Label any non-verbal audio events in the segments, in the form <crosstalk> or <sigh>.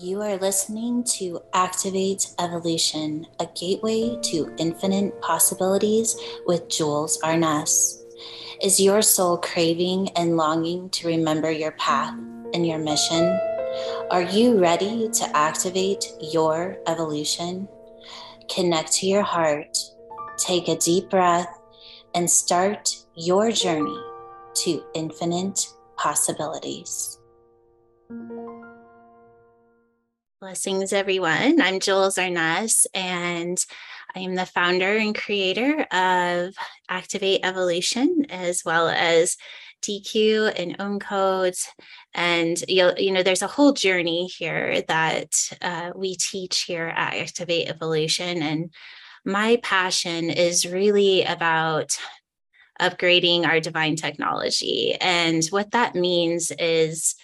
You are listening to Activate Evolution, a gateway to infinite possibilities with Jules Arness. Is your soul craving and longing to remember your path and your mission? Are you ready to activate your evolution? Connect to your heart, take a deep breath, and start your journey to infinite possibilities. Blessings, everyone. I'm Jules Arness, and I am the founder and creator of Activate Evolution, as well as DQ and Om codes. And you'll, you know, there's a whole journey here that uh, we teach here at Activate Evolution. And my passion is really about upgrading our divine technology. And what that means is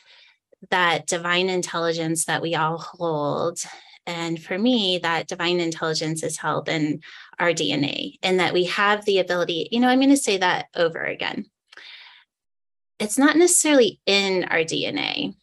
that divine intelligence that we all hold. And for me, that divine intelligence is held in our DNA, and that we have the ability, you know, I'm going to say that over again. It's not necessarily in our DNA.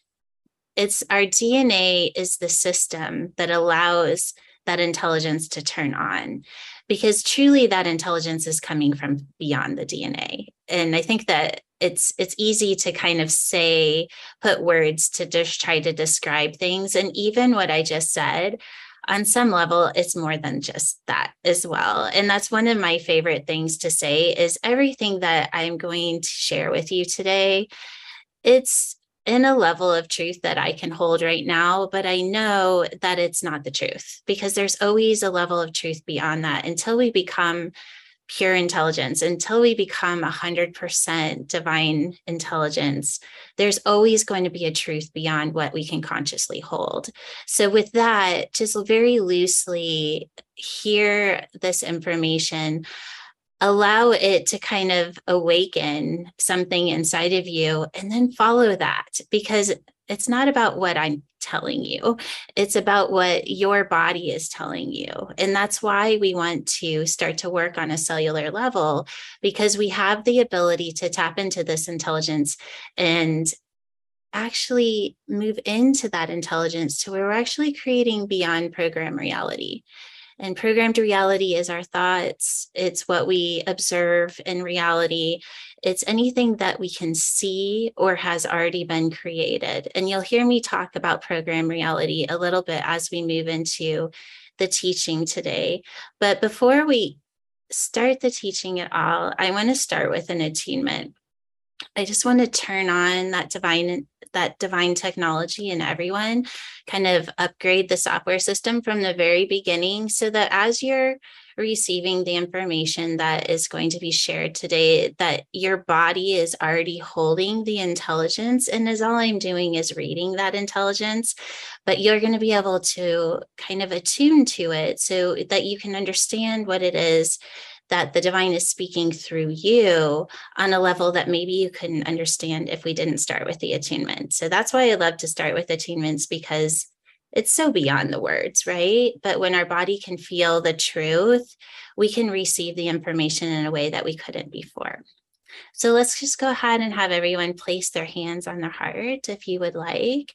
It's our DNA is the system that allows that intelligence to turn on because truly that intelligence is coming from beyond the DNA. And I think that it's it's easy to kind of say put words to just try to describe things and even what I just said on some level it's more than just that as well and that's one of my favorite things to say is everything that i'm going to share with you today it's in a level of truth that I can hold right now, but I know that it's not the truth because there's always a level of truth beyond that until we become pure intelligence, until we become 100% divine intelligence. There's always going to be a truth beyond what we can consciously hold. So, with that, just very loosely hear this information allow it to kind of awaken something inside of you and then follow that because it's not about what I'm telling you. It's about what your body is telling you. And that's why we want to start to work on a cellular level because we have the ability to tap into this intelligence and actually move into that intelligence to where we're actually creating beyond program reality. And programmed reality is our thoughts, it's what we observe in reality. It's anything that we can see or has already been created. And you'll hear me talk about program reality a little bit as we move into the teaching today. But before we start the teaching at all, I want to start with an attunement. I just want to turn on that divine that divine technology in everyone, kind of upgrade the software system from the very beginning so that as you're receiving the information that is going to be shared today that your body is already holding the intelligence and as all i'm doing is reading that intelligence but you're going to be able to kind of attune to it so that you can understand what it is that the divine is speaking through you on a level that maybe you couldn't understand if we didn't start with the attunement. So that's why I love to start with attunements because it's so beyond the words, right? But when our body can feel the truth, we can receive the information in a way that we couldn't before. So let's just go ahead and have everyone place their hands on their heart if you would like.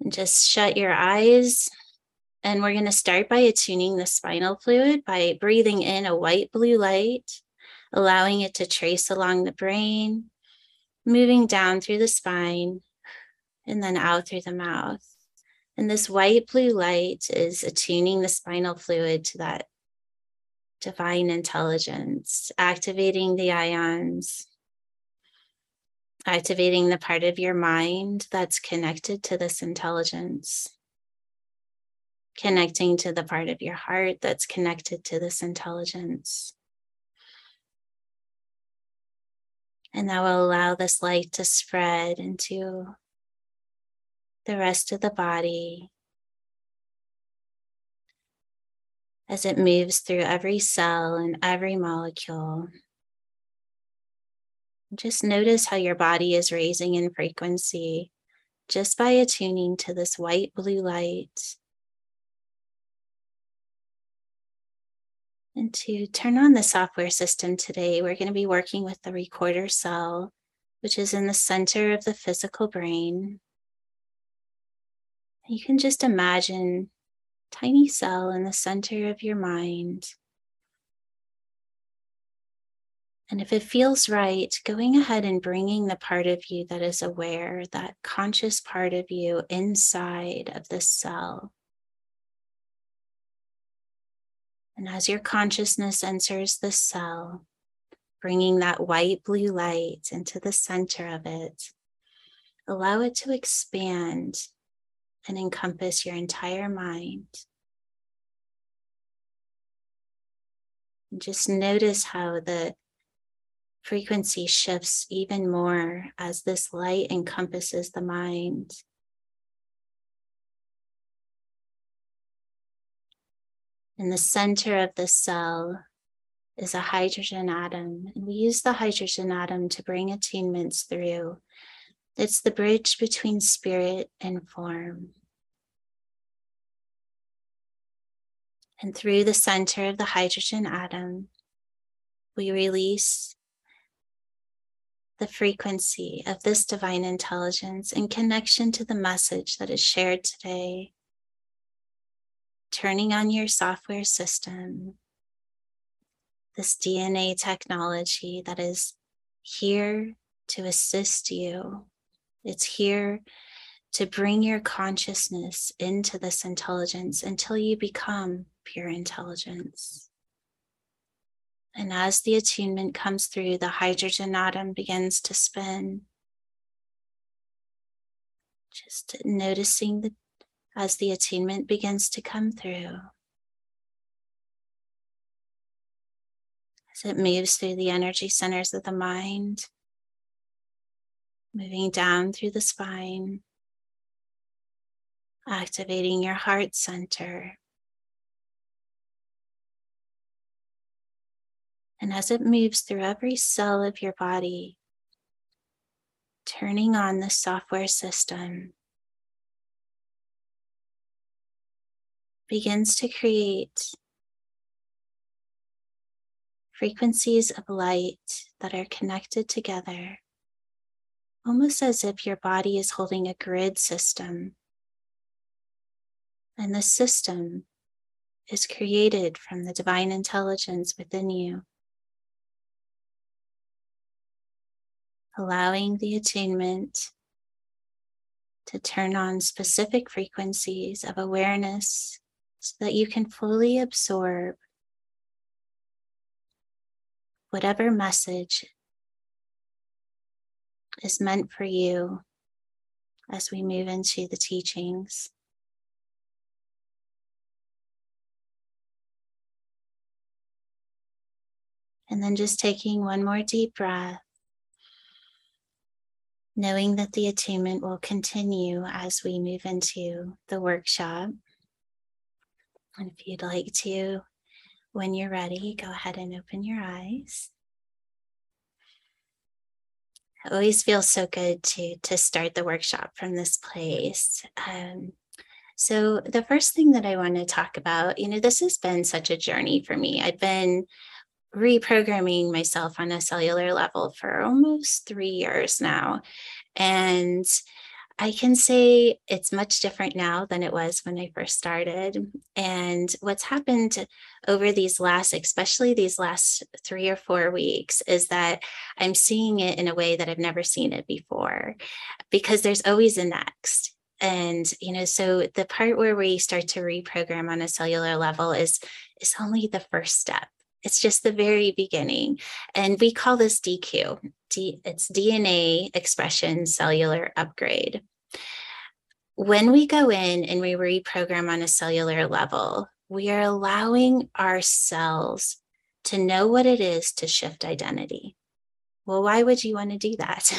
And just shut your eyes and we're going to start by attuning the spinal fluid by breathing in a white blue light, allowing it to trace along the brain, moving down through the spine, and then out through the mouth. And this white blue light is attuning the spinal fluid to that divine intelligence, activating the ions, activating the part of your mind that's connected to this intelligence connecting to the part of your heart that's connected to this intelligence. And that will allow this light to spread into the rest of the body as it moves through every cell and every molecule. Just notice how your body is raising in frequency just by attuning to this white blue light And to turn on the software system today, we're going to be working with the recorder cell, which is in the center of the physical brain. You can just imagine tiny cell in the center of your mind. And if it feels right, going ahead and bringing the part of you that is aware, that conscious part of you inside of the cell. And as your consciousness enters the cell, bringing that white blue light into the center of it, allow it to expand and encompass your entire mind. And just notice how the frequency shifts even more as this light encompasses the mind. In the center of the cell is a hydrogen atom, and we use the hydrogen atom to bring attunements through. It's the bridge between spirit and form. And through the center of the hydrogen atom, we release the frequency of this divine intelligence in connection to the message that is shared today. Turning on your software system, this DNA technology that is here to assist you. It's here to bring your consciousness into this intelligence until you become pure intelligence. And as the attunement comes through, the hydrogen atom begins to spin. Just noticing that as the attunement begins to come through. As it moves through the energy centers of the mind, moving down through the spine, activating your heart center. And as it moves through every cell of your body, turning on the software system, begins to create frequencies of light that are connected together, almost as if your body is holding a grid system and the system is created from the divine intelligence within you. Allowing the attunement to turn on specific frequencies of awareness so that you can fully absorb whatever message is meant for you as we move into the teachings. And then just taking one more deep breath, knowing that the attunement will continue as we move into the workshop. And if you'd like to, when you're ready, go ahead and open your eyes. It always feels so good to to start the workshop from this place. Um, so the first thing that I want to talk about, you know, this has been such a journey for me. I've been reprogramming myself on a cellular level for almost three years now. And I can say it's much different now than it was when I first started. And what's happened over these last, especially these last three or four weeks, is that I'm seeing it in a way that I've never seen it before because there's always a next. And, you know, so the part where we start to reprogram on a cellular level is is only the first step it's just the very beginning. And we call this DQ. D, it's DNA expression cellular upgrade. When we go in and we reprogram on a cellular level, we are allowing our cells to know what it is to shift identity. Well, why would you want to do that?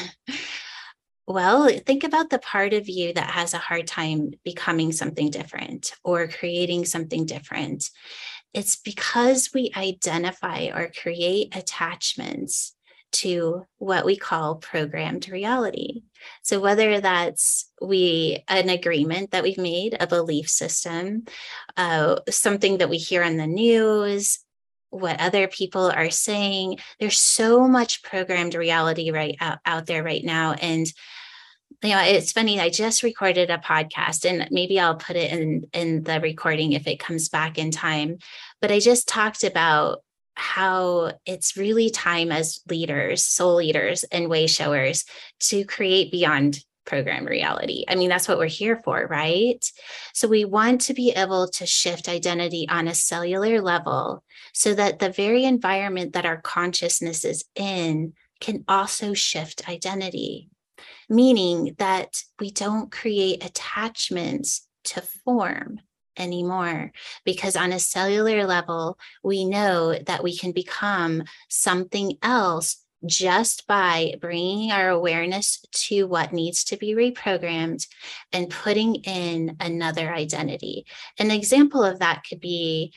<laughs> well, think about the part of you that has a hard time becoming something different or creating something different. It's because we identify or create attachments to what we call programmed reality. So whether that's we an agreement that we've made, a belief system, uh, something that we hear on the news, what other people are saying, there's so much programmed reality right out, out there right now, and you know it's funny i just recorded a podcast and maybe i'll put it in in the recording if it comes back in time but i just talked about how it's really time as leaders soul leaders and way showers to create beyond program reality. I mean that's what we're here for right? So we want to be able to shift identity on a cellular level so that the very environment that our consciousness is in can also shift identity meaning that we don't create attachments to form anymore because on a cellular level we know that we can become something else just by bringing our awareness to what needs to be reprogrammed and putting in another identity. An example of that could be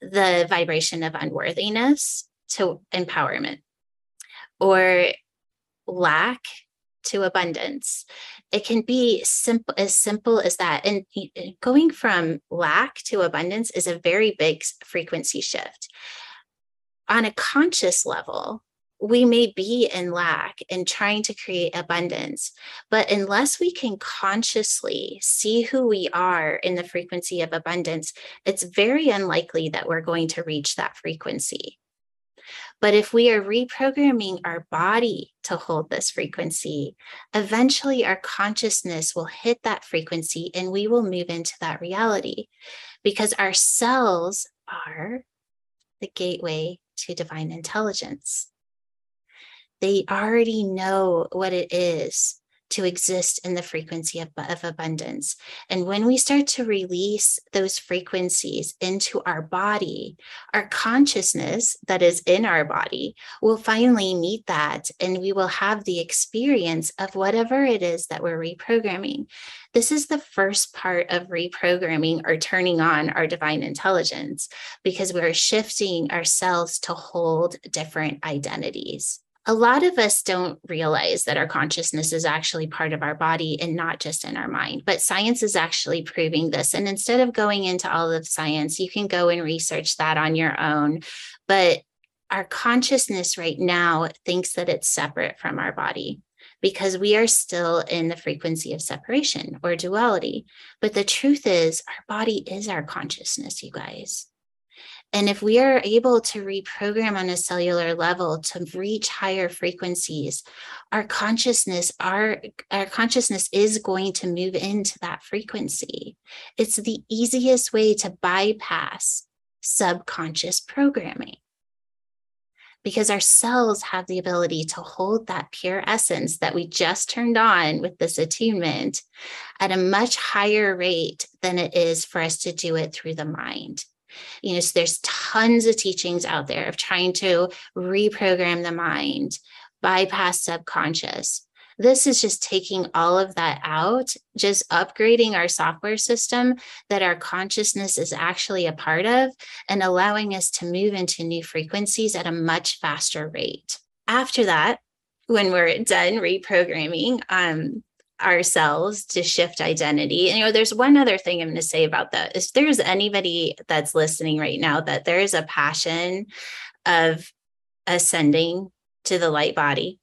the vibration of unworthiness to empowerment or lack to abundance. It can be simple as simple as that. And going from lack to abundance is a very big frequency shift. On a conscious level, we may be in lack and trying to create abundance, but unless we can consciously see who we are in the frequency of abundance, it's very unlikely that we're going to reach that frequency. But if we are reprogramming our body to hold this frequency, eventually our consciousness will hit that frequency and we will move into that reality because our cells are the gateway to divine intelligence. They already know what it is to exist in the frequency of, of, abundance. And when we start to release those frequencies into our body, our consciousness that is in our body will finally meet that and we will have the experience of whatever it is that we're reprogramming. This is the first part of reprogramming or turning on our divine intelligence because we're shifting ourselves to hold different identities a lot of us don't realize that our consciousness is actually part of our body and not just in our mind. But science is actually proving this. And instead of going into all of science, you can go and research that on your own. But our consciousness right now thinks that it's separate from our body because we are still in the frequency of separation or duality. But the truth is, our body is our consciousness, you guys. And if we are able to reprogram on a cellular level to reach higher frequencies, our consciousness, our, our consciousness is going to move into that frequency. It's the easiest way to bypass subconscious programming because our cells have the ability to hold that pure essence that we just turned on with this attunement at a much higher rate than it is for us to do it through the mind you know so there's tons of teachings out there of trying to reprogram the mind bypass subconscious this is just taking all of that out, just upgrading our software system that our consciousness is actually a part of, and allowing us to move into new frequencies at a much faster rate. After that, when we're done reprogramming, um, ourselves to shift identity. And, you know, there's one other thing I'm going to say about that. If there's anybody that's listening right now that there is a passion of ascending to the light body,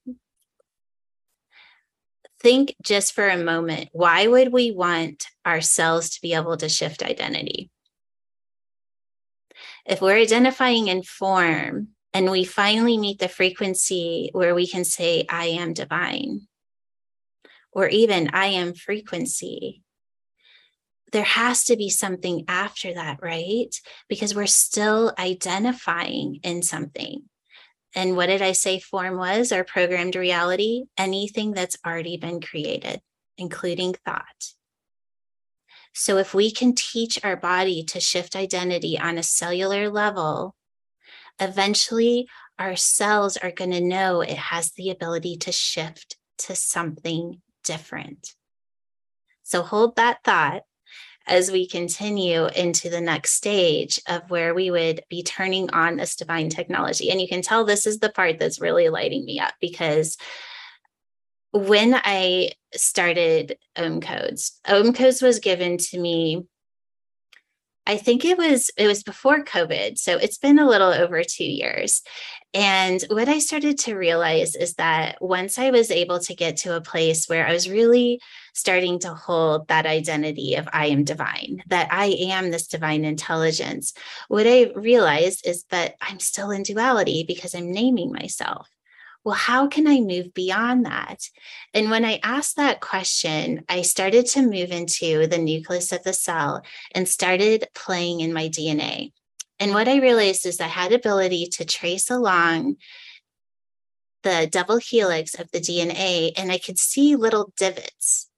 think just for a moment why would we want ourselves to be able to shift identity? If we're identifying in form and we finally meet the frequency where we can say, I am divine or even I am frequency. There has to be something after that, right? Because we're still identifying in something. And what did I say form was our programmed reality? Anything that's already been created, including thought. So if we can teach our body to shift identity on a cellular level, eventually our cells are going to know it has the ability to shift to something different. So hold that thought as we continue into the next stage of where we would be turning on this divine technology. And you can tell this is the part that's really lighting me up because when I started Om Codes, Om Codes was given to me I think it was it was before COVID, so it's been a little over 2 years. And what I started to realize is that once I was able to get to a place where I was really starting to hold that identity of I am divine, that I am this divine intelligence, what I realized is that I'm still in duality because I'm naming myself. Well, how can I move beyond that? And when I asked that question, I started to move into the nucleus of the cell and started playing in my DNA. And what I realized is I had ability to trace along the double helix of the DNA and I could see little divots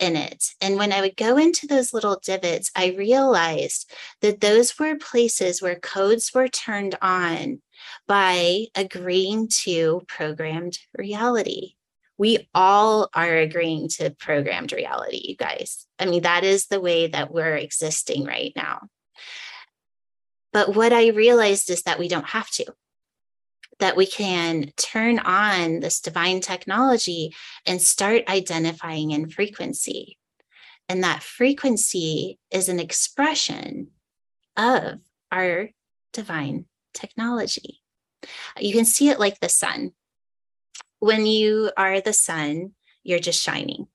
in it. And when I would go into those little divots, I realized that those were places where codes were turned on by agreeing to programmed reality. We all are agreeing to programmed reality, you guys. I mean, that is the way that we're existing right now. But what I realized is that we don't have to, that we can turn on this divine technology and start identifying in frequency. And that frequency is an expression of our divine technology. You can see it like the sun. When you are the sun, you're just shining.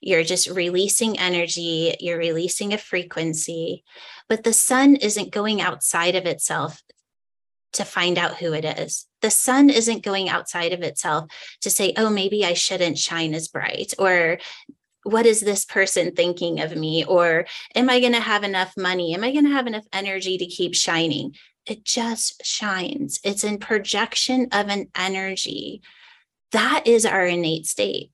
You're just releasing energy, you're releasing a frequency, but the sun isn't going outside of itself to find out who it is. The sun isn't going outside of itself to say, oh, maybe I shouldn't shine as bright, or what is this person thinking of me? Or am I going to have enough money? Am I going to have enough energy to keep shining? It just shines. It's in projection of an energy. That is our innate state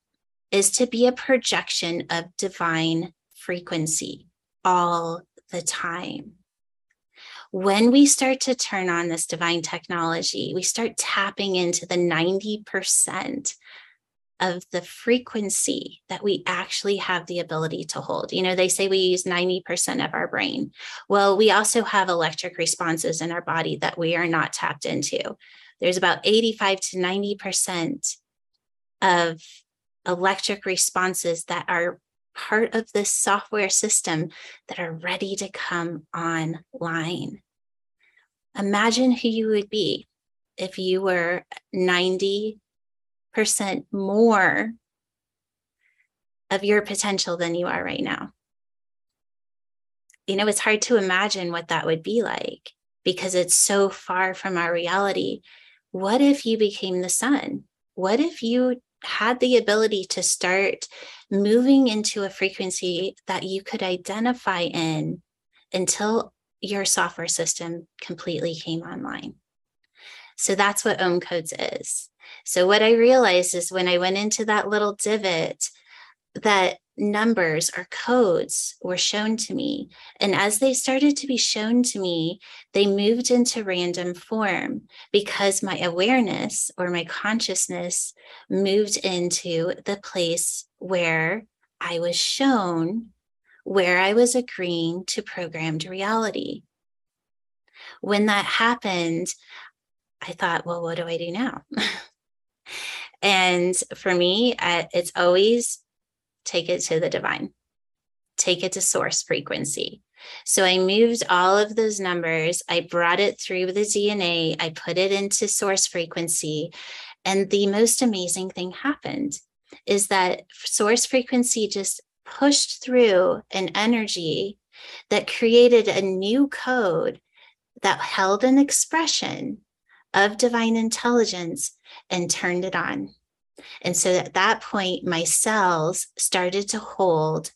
is to be a projection of divine frequency all the time. When we start to turn on this divine technology, we start tapping into the 90% of the frequency that we actually have the ability to hold. You know, they say we use 90% of our brain. Well, we also have electric responses in our body that we are not tapped into. There's about 85 to 90% of electric responses that are part of this software system that are ready to come online. Imagine who you would be if you were 90% more of your potential than you are right now. You know, it's hard to imagine what that would be like because it's so far from our reality. What if you became the sun? What if you had the ability to start moving into a frequency that you could identify in until your software system completely came online. So that's what Om Codes is. So what I realized is when I went into that little divot, that numbers or codes were shown to me. And as they started to be shown to me, they moved into random form because my awareness or my consciousness moved into the place where I was shown where I was agreeing to programmed reality. When that happened, I thought, well, what do I do now? <laughs> and for me, it's always take it to the divine, take it to source frequency. So I moved all of those numbers, I brought it through the DNA, I put it into source frequency. And the most amazing thing happened is that source frequency just pushed through an energy that created a new code that held an expression of divine intelligence and turned it on. And so at that point, my cells started to hold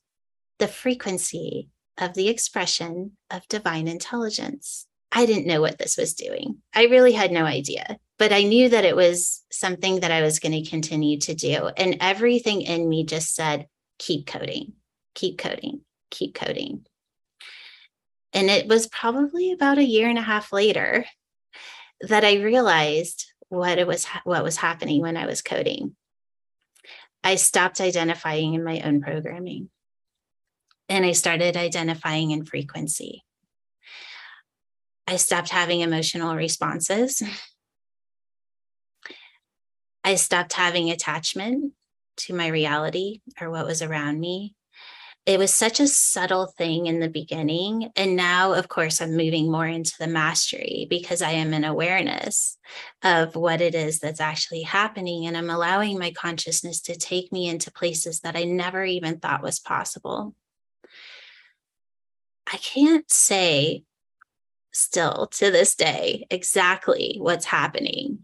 the frequency of the expression of divine intelligence. I didn't know what this was doing. I really had no idea, but I knew that it was something that I was going to continue to do. And everything in me just said, keep coding, keep coding, keep coding. And it was probably about a year and a half later that I realized what it was what was happening when I was coding. I stopped identifying in my own programming and I started identifying in frequency. I stopped having emotional responses. I stopped having attachment to my reality or what was around me. It was such a subtle thing in the beginning. And now, of course, I'm moving more into the mastery because I am in awareness of what it is that's actually happening. And I'm allowing my consciousness to take me into places that I never even thought was possible. I can't say still to this day exactly what's happening.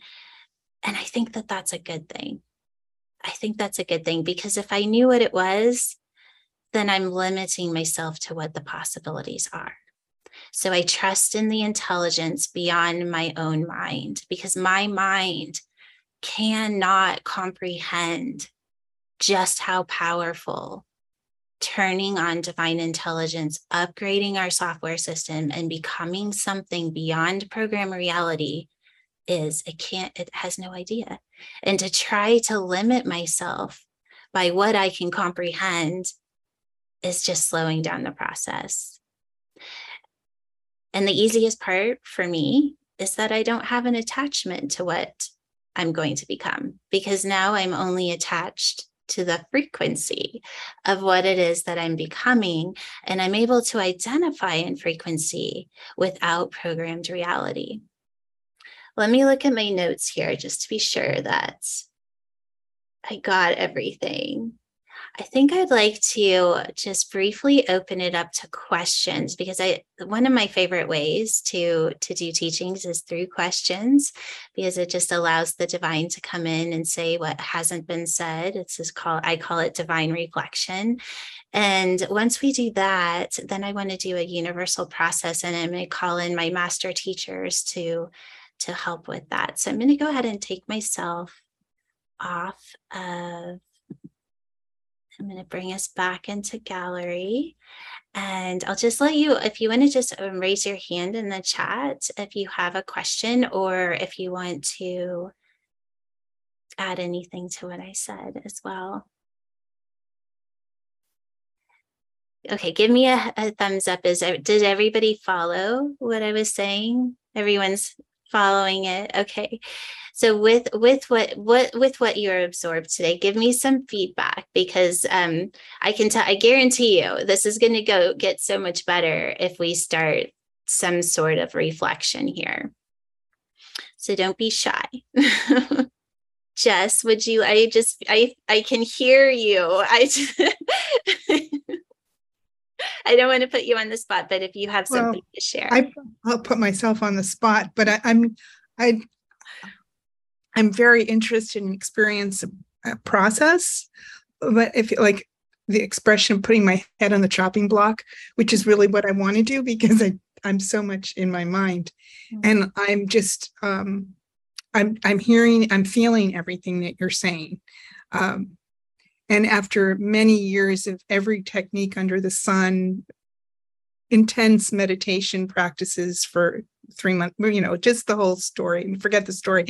And I think that that's a good thing. I think that's a good thing because if I knew what it was, then I'm limiting myself to what the possibilities are. So I trust in the intelligence beyond my own mind because my mind cannot comprehend just how powerful turning on divine intelligence, upgrading our software system, and becoming something beyond program reality is. It can't, it has no idea. And to try to limit myself by what I can comprehend is just slowing down the process. And the easiest part for me is that I don't have an attachment to what I'm going to become because now I'm only attached to the frequency of what it is that I'm becoming. And I'm able to identify in frequency without programmed reality. Let me look at my notes here just to be sure that I got everything. I think I'd like to just briefly open it up to questions because I one of my favorite ways to to do teachings is through questions because it just allows the divine to come in and say what hasn't been said. It's just called I call it divine reflection. And once we do that, then I want to do a universal process and I'm going to call in my master teachers to to help with that. So I'm going to go ahead and take myself off of I'm going to bring us back into gallery. And I'll just let you, if you want to just um, raise your hand in the chat if you have a question or if you want to add anything to what I said as well. Okay, give me a, a thumbs up. Is did everybody follow what I was saying? Everyone's following it. Okay so with with what what with what you're absorbed today give me some feedback because um i can tell i guarantee you this is going to go get so much better if we start some sort of reflection here. So don't be shy. <laughs> Jess would you i just i i can hear you. I <laughs> just, I don't want to put you on the spot, but if you have something well, to share, I, will put myself on the spot. But I, I'm I I'm very interested in experience uh, process, but if like the expression of putting my head on the chopping block, which is really what I want to do <laughs> because I I'm so much in my mind, mm-hmm. and I'm just um, I'm I'm hearing I'm feeling everything that you're saying. Um, and after many years of every technique under the sun, intense meditation practices for three months, you know, just the whole story, and forget the story.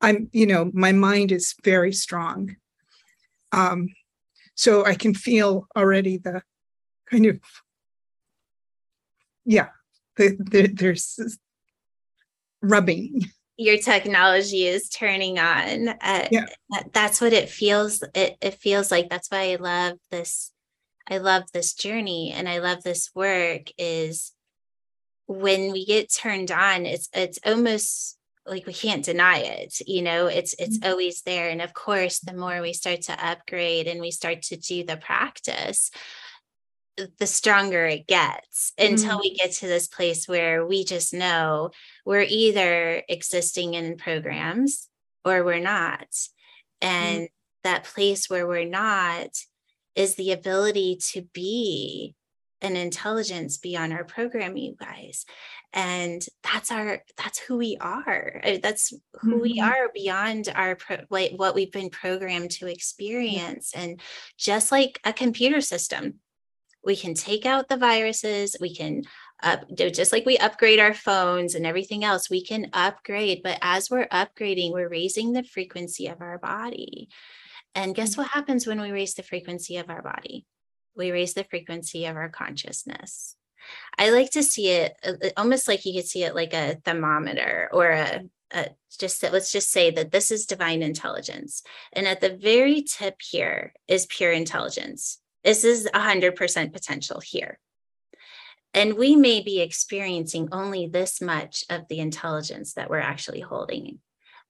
I'm, you know, my mind is very strong. Um, so I can feel already the kind of, yeah, the, the, there's rubbing. Your technology is turning on. Uh, yeah. That's what it feels. It, it feels like. That's why I love this. I love this journey and I love this work. Is when we get turned on, it's it's almost like we can't deny it you know it's it's mm-hmm. always there and of course the more we start to upgrade and we start to do the practice the stronger it gets until mm-hmm. we get to this place where we just know we're either existing in programs or we're not mm-hmm. and mm-hmm. that place where we're not is the ability to be an intelligence beyond our program you guys. And that's our that's who we are. Uh, that's who mm-hmm. we are beyond our pro, like what we've been programmed to experience. And just like a computer system we can take out the viruses we can up just like we upgrade our phones and everything else we can upgrade. But as we're upgrading we're raising the frequency of our body. And guess mm-hmm. what happens when we raise the frequency of our body we raise the frequency of our consciousness I like to see it uh, uh, almost like you could see it like a thermometer or a, a just let's just say that this is divine intelligence. And at the very tip here is pure intelligence. This is 100% potential here. And we may be experiencing only this much of the intelligence that we're actually holding.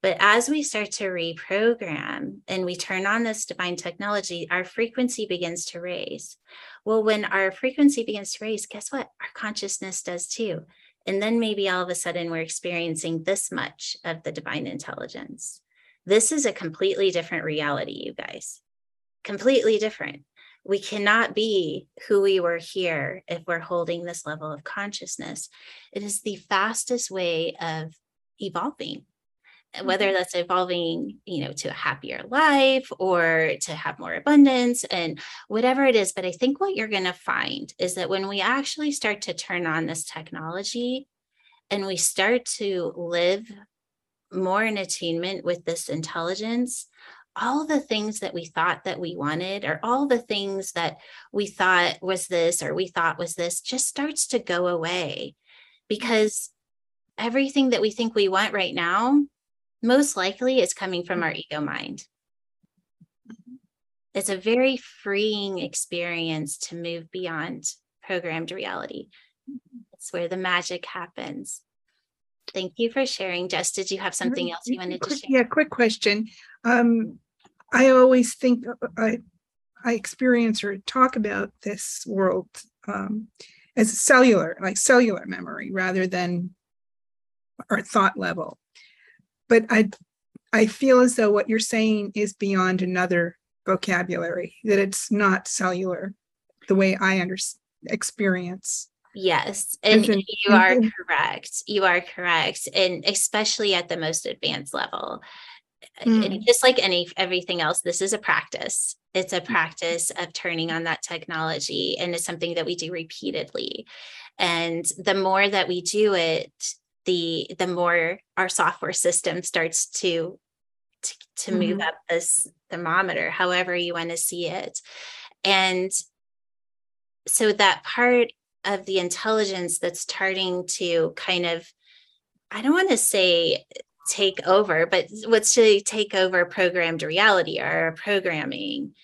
But as we start to reprogram and we turn on this divine technology, our frequency begins to raise. Well, when our frequency begins to raise, guess what? Our consciousness does too. And then maybe all of a sudden we're experiencing this much of the divine intelligence. This is a completely different reality, you guys. Completely different. We cannot be who we were here if we're holding this level of consciousness. It is the fastest way of evolving whether mm-hmm. that's evolving you know to a happier life or to have more abundance and whatever it is but i think what you're going to find is that when we actually start to turn on this technology and we start to live more in attunement with this intelligence all the things that we thought that we wanted or all the things that we thought was this or we thought was this just starts to go away because everything that we think we want right now most likely it's coming from our ego mind. It's a very freeing experience to move beyond programmed reality. It's where the magic happens. Thank you for sharing. Jess, did you have something else you wanted to share? Yeah, quick question. Um, I always think uh, I, I experience or talk about this world um, as cellular, like cellular memory rather than our thought level but I I feel as though what you're saying is beyond another vocabulary, that it's not cellular the way I under, experience. Yes, and you are correct. You are correct, and especially at the most advanced level. Mm. Just like any everything else, this is a practice. It's a practice of turning on that technology, and it's something that we do repeatedly. And the more that we do it, the the more our software system starts to to, to mm-hmm. move up this thermometer however you want to see it and so that part of the intelligence that's starting to kind of i don't want to say take over but what's to take over programmed reality or programming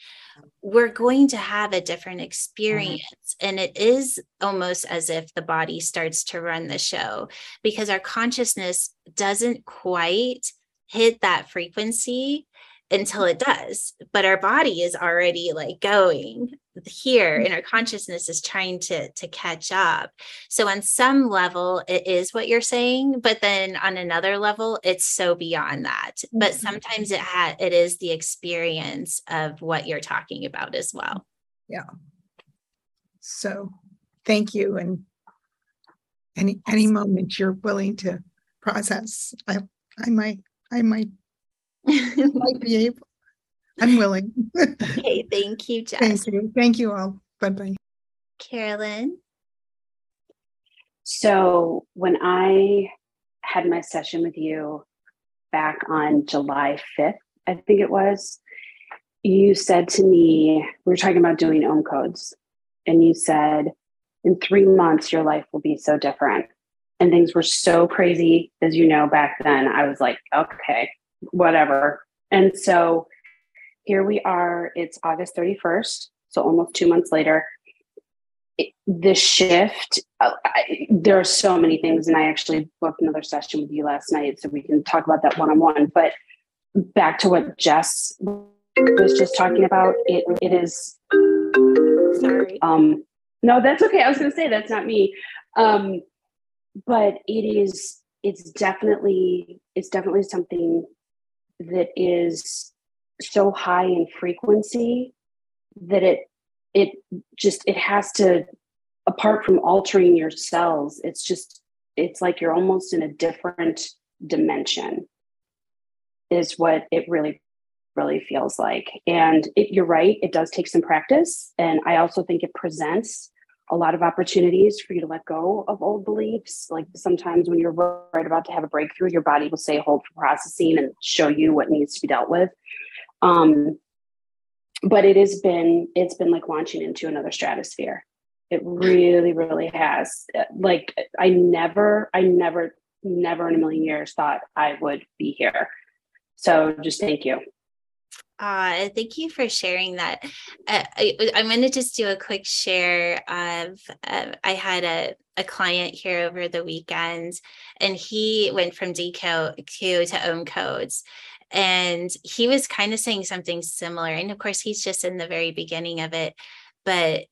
we're going to have a different mm-hmm. experience. Mm-hmm. And it is almost as if the body starts to run the show because our consciousness doesn't quite hit that frequency until it does. But our body is already like going here and our consciousness is trying to to catch up. So on some level it is what you're saying but then on another level it's so beyond that. But mm-hmm. sometimes it ha- it is the experience of what you're talking about as well. Yeah. So thank you and any any moment you're willing to process i i might i might might be able I'm willing. okay, thank you, Jess. Thank you. Thank you all. Bye bye. Carolyn. So when I had my session with you back on July 5th, I think it was, you said to me, we were talking about doing OM codes, and you said, in three months, your life will be so different. And things were so crazy, as you know, back then. I was like, okay, whatever. And so here we are, it's August 31st, so almost two months later. It, the shift, uh, I, there are so many things, and I actually booked another session with you last night, so we can talk about that one on one. But back to what Jess was just talking about, it it is. Sorry. Um, no, that's okay. I was going to say that's not me, um, but it is. It's definitely. It's definitely something that is so high in frequency that it it just it has to apart from altering your cells it's just it's like you're almost in a different dimension is what it really really feels like. And it, you're right it does take some practice. And i also think it presents a lot of opportunities for you to let go of old beliefs like sometimes when you're right about to have a breakthrough your body will say hold for processing and show you what needs to be dealt with um, but it has been it's been like launching into another stratosphere. It really, really has. Like I never, I never, never in a million years thought I would be here. So just thank you. Uh, thank you for sharing that. Uh, I, am going to just do a quick share of, uh, I had a, a client here over the weekend and he went from decode to Om codes and he was kind of saying something similar. And of course, he's just in the very beginning of it, but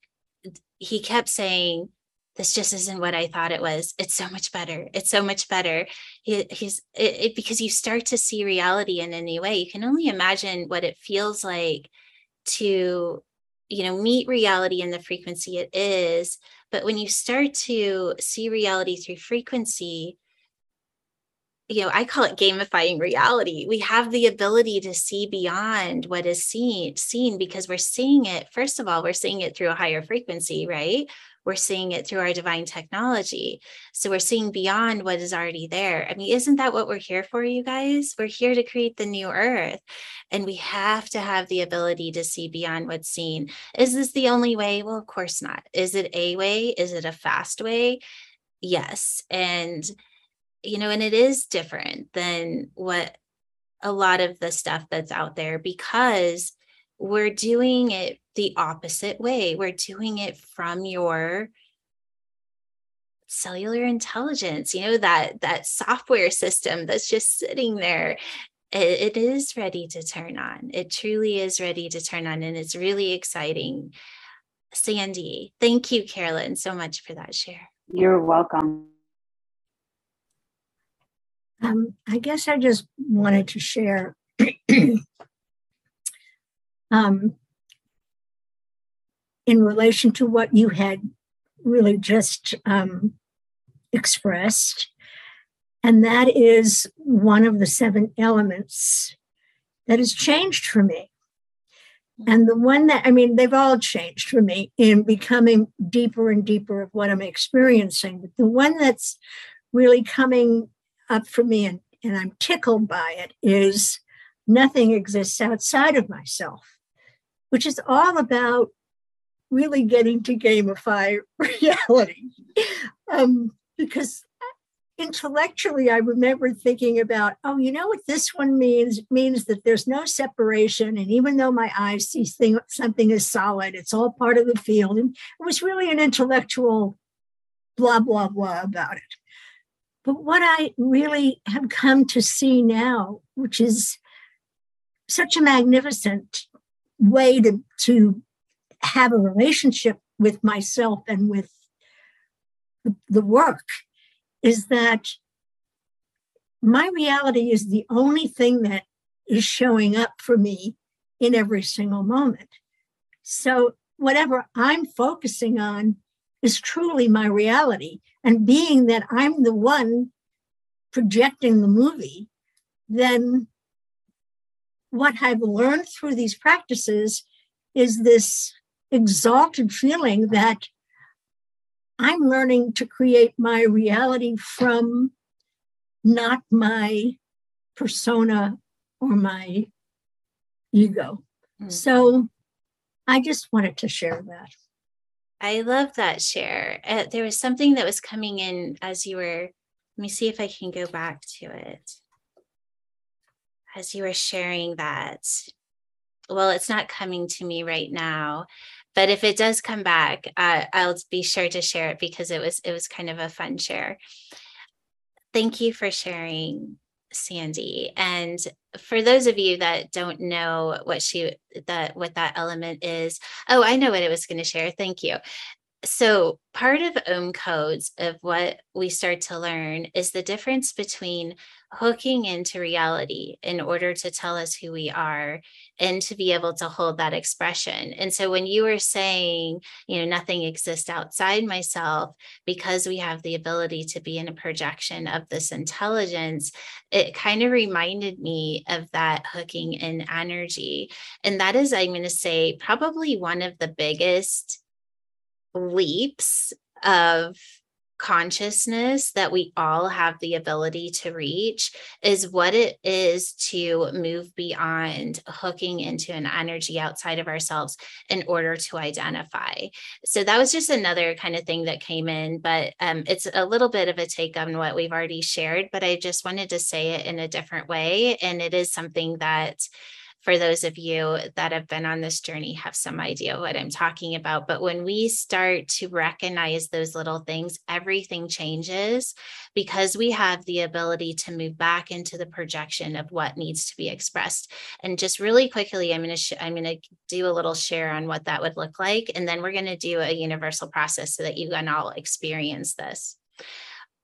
he kept saying, this just isn't what I thought it was. It's so much better. It's so much better. He, he's it, it, because you start to see reality in a new way. You can only imagine what it feels like to, you know, meet reality in the frequency it is. But when you start to see reality through frequency, you know, I call it gamifying reality. We have the ability to see beyond what is seen, seen because we're seeing it. First of all, we're seeing it through a higher frequency, right? We're seeing it through our divine technology. So we're seeing beyond what is already there. I mean, isn't that what we're here for, you guys? We're here to create the new earth. And we have to have the ability to see beyond what's seen. Is this the only way? Well, of course not. Is it a way? Is it a fast way? Yes. And you know, and it is different than what a lot of the stuff that's out there because we're doing it the opposite way. We're doing it from your cellular intelligence, you know, that that software system that's just sitting there. It, it is ready to turn on. It truly is ready to turn on. And it's really exciting. Sandy, thank you, Carolyn, so much for that share. You're welcome. Um, I guess I just wanted to share um, in relation to what you had really just um, expressed. And that is one of the seven elements that has changed for me. And the one that, I mean, they've all changed for me in becoming deeper and deeper of what I'm experiencing. But the one that's really coming up for me and, and I'm tickled by it is nothing exists outside of myself, which is all about really getting to gamify reality. um, because intellectually, I remember thinking about, oh, you know what this one means? It means that there's no separation. And even though my eyes see thing, something is solid, it's all part of the field. And it was really an intellectual blah, blah, blah about it. But what I really have come to see now, which is such a magnificent way to, to have a relationship with myself and with the, the work, is that my reality is the only thing that is showing up for me in every single moment. So, whatever I'm focusing on is truly my reality. And being that I'm the one projecting the movie, then what I've learned through these practices is this exalted feeling that I'm learning to create my reality from not my persona or my ego. Mm-hmm. So I just wanted to share that. I love that share. Uh, there was something that was coming in as you were, let me see if I can go back to it. As you were sharing that. Well, it's not coming to me right now, but if it does come back, uh, I'll be sure to share it because it was it was kind of a fun share. Thank you for sharing Sandy. And for those of you that don't know what she that what that element is, oh, I know what it was going to share. Thank you so part of OM codes of what we start to learn is the difference between hooking into reality in order to tell us who we are and to be able to hold that expression. And so when you were saying you know nothing exists outside myself because we have the ability to be in a projection of this intelligence it kind of reminded me of that hooking in energy. And that is i'm going to say probably one of the biggest leaps of consciousness that we all have the ability to reach is what it is to move beyond hooking into an energy outside of ourselves in order to identify. So that was just another kind of thing that came in, but um, it's a little bit of a take on what we've already shared, but I just wanted to say it in a different way. And it is something that for those of you that have been on this journey have some idea what I'm talking about. But when we start to recognize those little things, everything changes because we have the ability to move back into the projection of what needs to be expressed. And just really quickly, I'm going to sh- I'm going to do a little share on what that would look like, and then we're going to do a universal process so that you can all experience this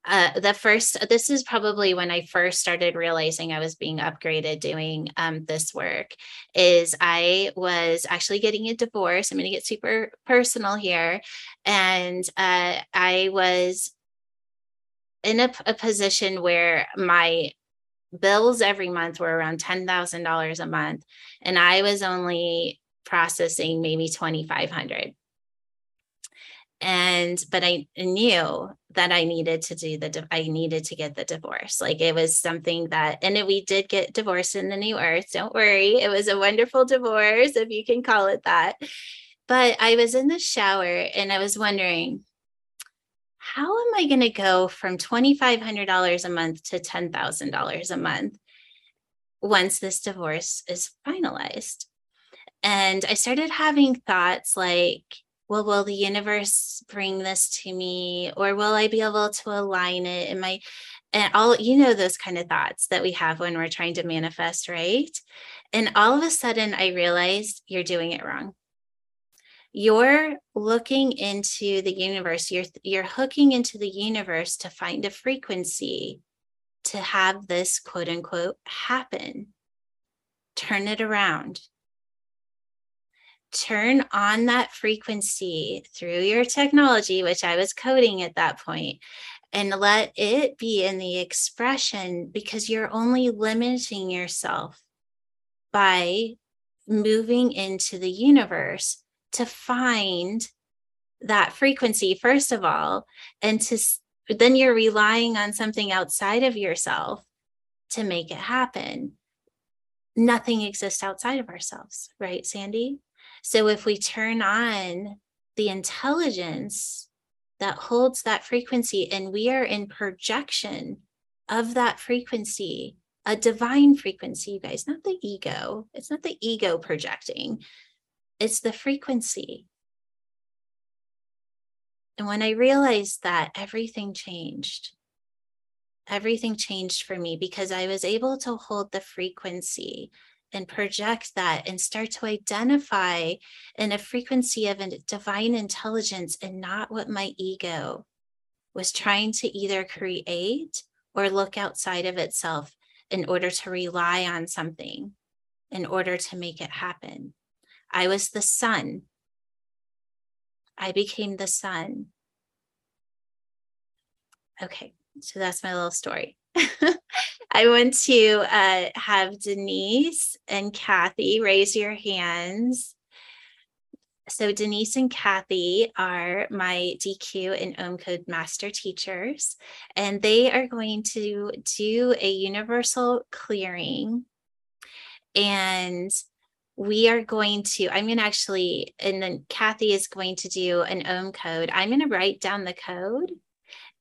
uh, the first this is probably when i first started realizing i was being upgraded doing um, this work is i was actually getting a divorce. I'm going to get super personal here. And uh, i was in a, a position where my bills every month were around $10000 a month and i was only processing maybe 2500 and but i knew that i needed to do the i needed to get the divorce. Like it was something that and we did get divorced in the new earth don't worry it was a wonderful divorce if you can call it that. But i was in the shower and i was wondering how am i going to go from $2500 a month to $10000 a month once this divorce is finalized? And i started having thoughts like well, will the universe bring this to me or will I be able to align it? Am I, and all, you know, those kind of thoughts that we have when we're trying to manifest, right? And all of a sudden, I realized you're doing it wrong. You're looking into the universe, you're, you're hooking into the universe to find a frequency to have this quote unquote happen. Turn it around turn on that frequency through your technology, which I was coding at that point, and let it be in the expression because you're only limiting yourself by moving into the universe to find that frequency, first of all, and to then you're relying on something outside of yourself to make it happen. Nothing exists outside of ourselves, right, Sandy? So if we turn on the intelligence that holds that frequency and we are in projection of that frequency, a divine frequency, you guys, not the ego. It's not the ego projecting, it's the frequency. And when I realized that, everything changed. Everything changed for me because I was able to hold the frequency and project that and start to identify in a frequency of a divine intelligence and not what my ego was trying to either create or look outside of itself in order to rely on something in order to make it happen. I was the sun. I became the sun. Okay, so that's my little story. <laughs> I want to uh, have Denise and Kathy raise your hands. So, Denise and Kathy are my DQ and OM Code master teachers, and they are going to do a universal clearing. And we are going to, I'm going to actually, and then Kathy is going to do an OM code. I'm going to write down the code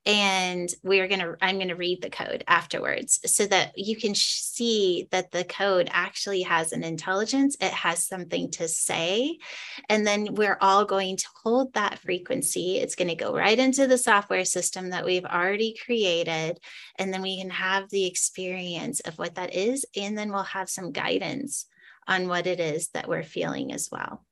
and we're going to i'm going to read the code afterwards so that you can sh- see that the code actually has an intelligence it has something to say and then we're all going to hold that frequency. It's going to go right into the software system that we've already created and then we can have the experience of what that is and then we'll have some guidance on what it is that we're feeling as well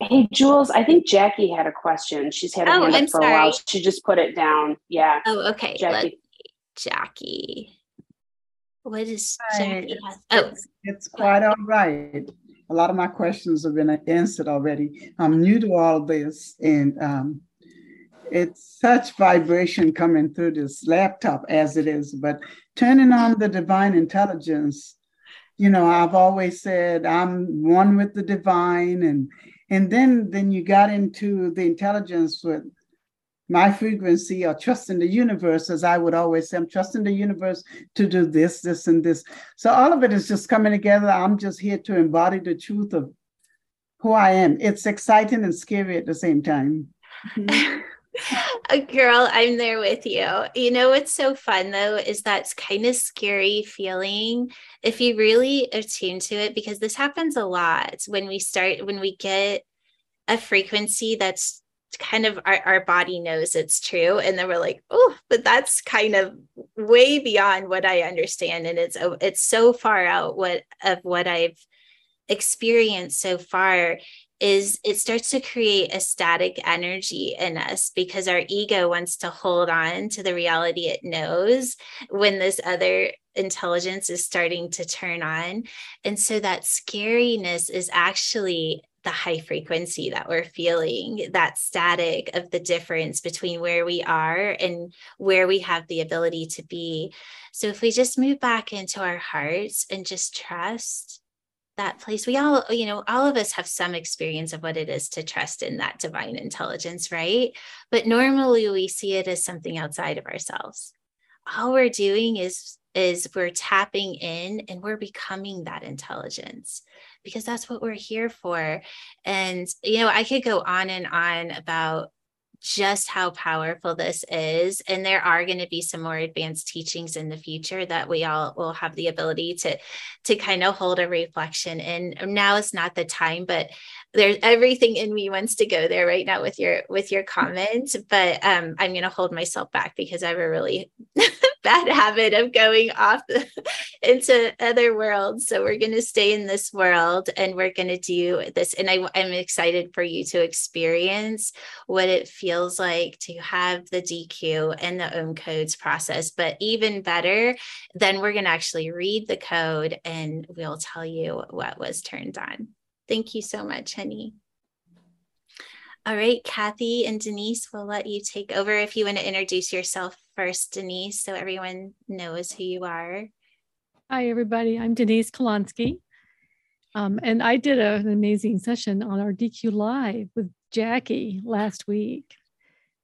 Hey, Jules, I think Jackie had a question. She's had a oh, hand up for sorry. a while. She just put it down. Yeah. Oh, okay. Jackie. Jackie. What is Jackie? It's, oh, it's, it's quite all right. A lot of my questions have been answered already. I'm new to all this, and um, it's such vibration coming through this laptop as it is. But turning on the divine intelligence, you know, I've always said I'm one with the divine, and and then then you got into the intelligence with my frequency or trust in the universe, as I would always say, I'm trusting the universe to do this, this, and this. So all of it is just coming together. I'm just here to embody the truth of who I am. It's exciting and scary at the same time. <laughs> <laughs> A girl, I'm there with you. You know what's so fun though is that kind of scary feeling if you really attune to it, because this happens a lot when we start, when we get a frequency that's kind of our, our body knows it's true and then we're like oh but that's kind of way beyond what i understand and it's it's so far out what of what i've experienced so far is it starts to create a static energy in us because our ego wants to hold on to the reality it knows when this other intelligence is starting to turn on and so that scariness is actually the high frequency that we're feeling, that static of the difference between where we are and where we have the ability to be. So if we just move back into our hearts and just trust that place, we all, you know, all of us have some experience of what it is to trust in that divine intelligence, right? But normally we see it as something outside of ourselves. All we're doing is is we're tapping in and we're becoming that intelligence because that's what we're here for. And, you know, I could go on and on about just how powerful this is. And there are going to be some more advanced teachings in the future that we all will have the ability to, to kind of hold a reflection. And now is not the time, but there's everything in me wants to go there right now with your with your comment but um, i'm going to hold myself back because i have a really <laughs> bad habit of going off <laughs> into other worlds. So we're going to stay in this world and we're going to do this. And I, i'm excited for you to experience what it feels like to have the dq and the OM codes process but even better then we're going to actually read the code and we'll tell you what was turned on Thank you so much, honey. All right, Kathy and Denise, we'll let you take over if you want to introduce yourself first, Denise, so everyone knows who you are. Hi, everybody. I'm Denise Kolonsky. Um, and I did a, an amazing session on our DQ Live with Jackie last week.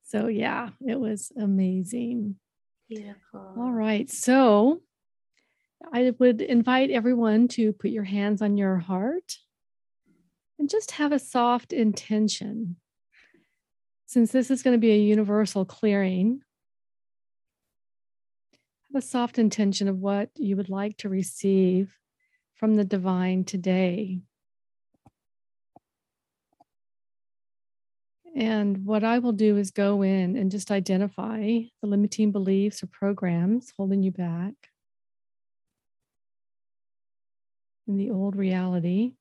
So, yeah, it was amazing. Beautiful. All right. So, I would invite everyone to put your hands on your heart and just have a soft intention. Since this is going to be a universal clearing, have a soft intention of what you would like to receive from the divine today. And what I will do is go in and just identify the limiting beliefs or programs holding you back in the old reality.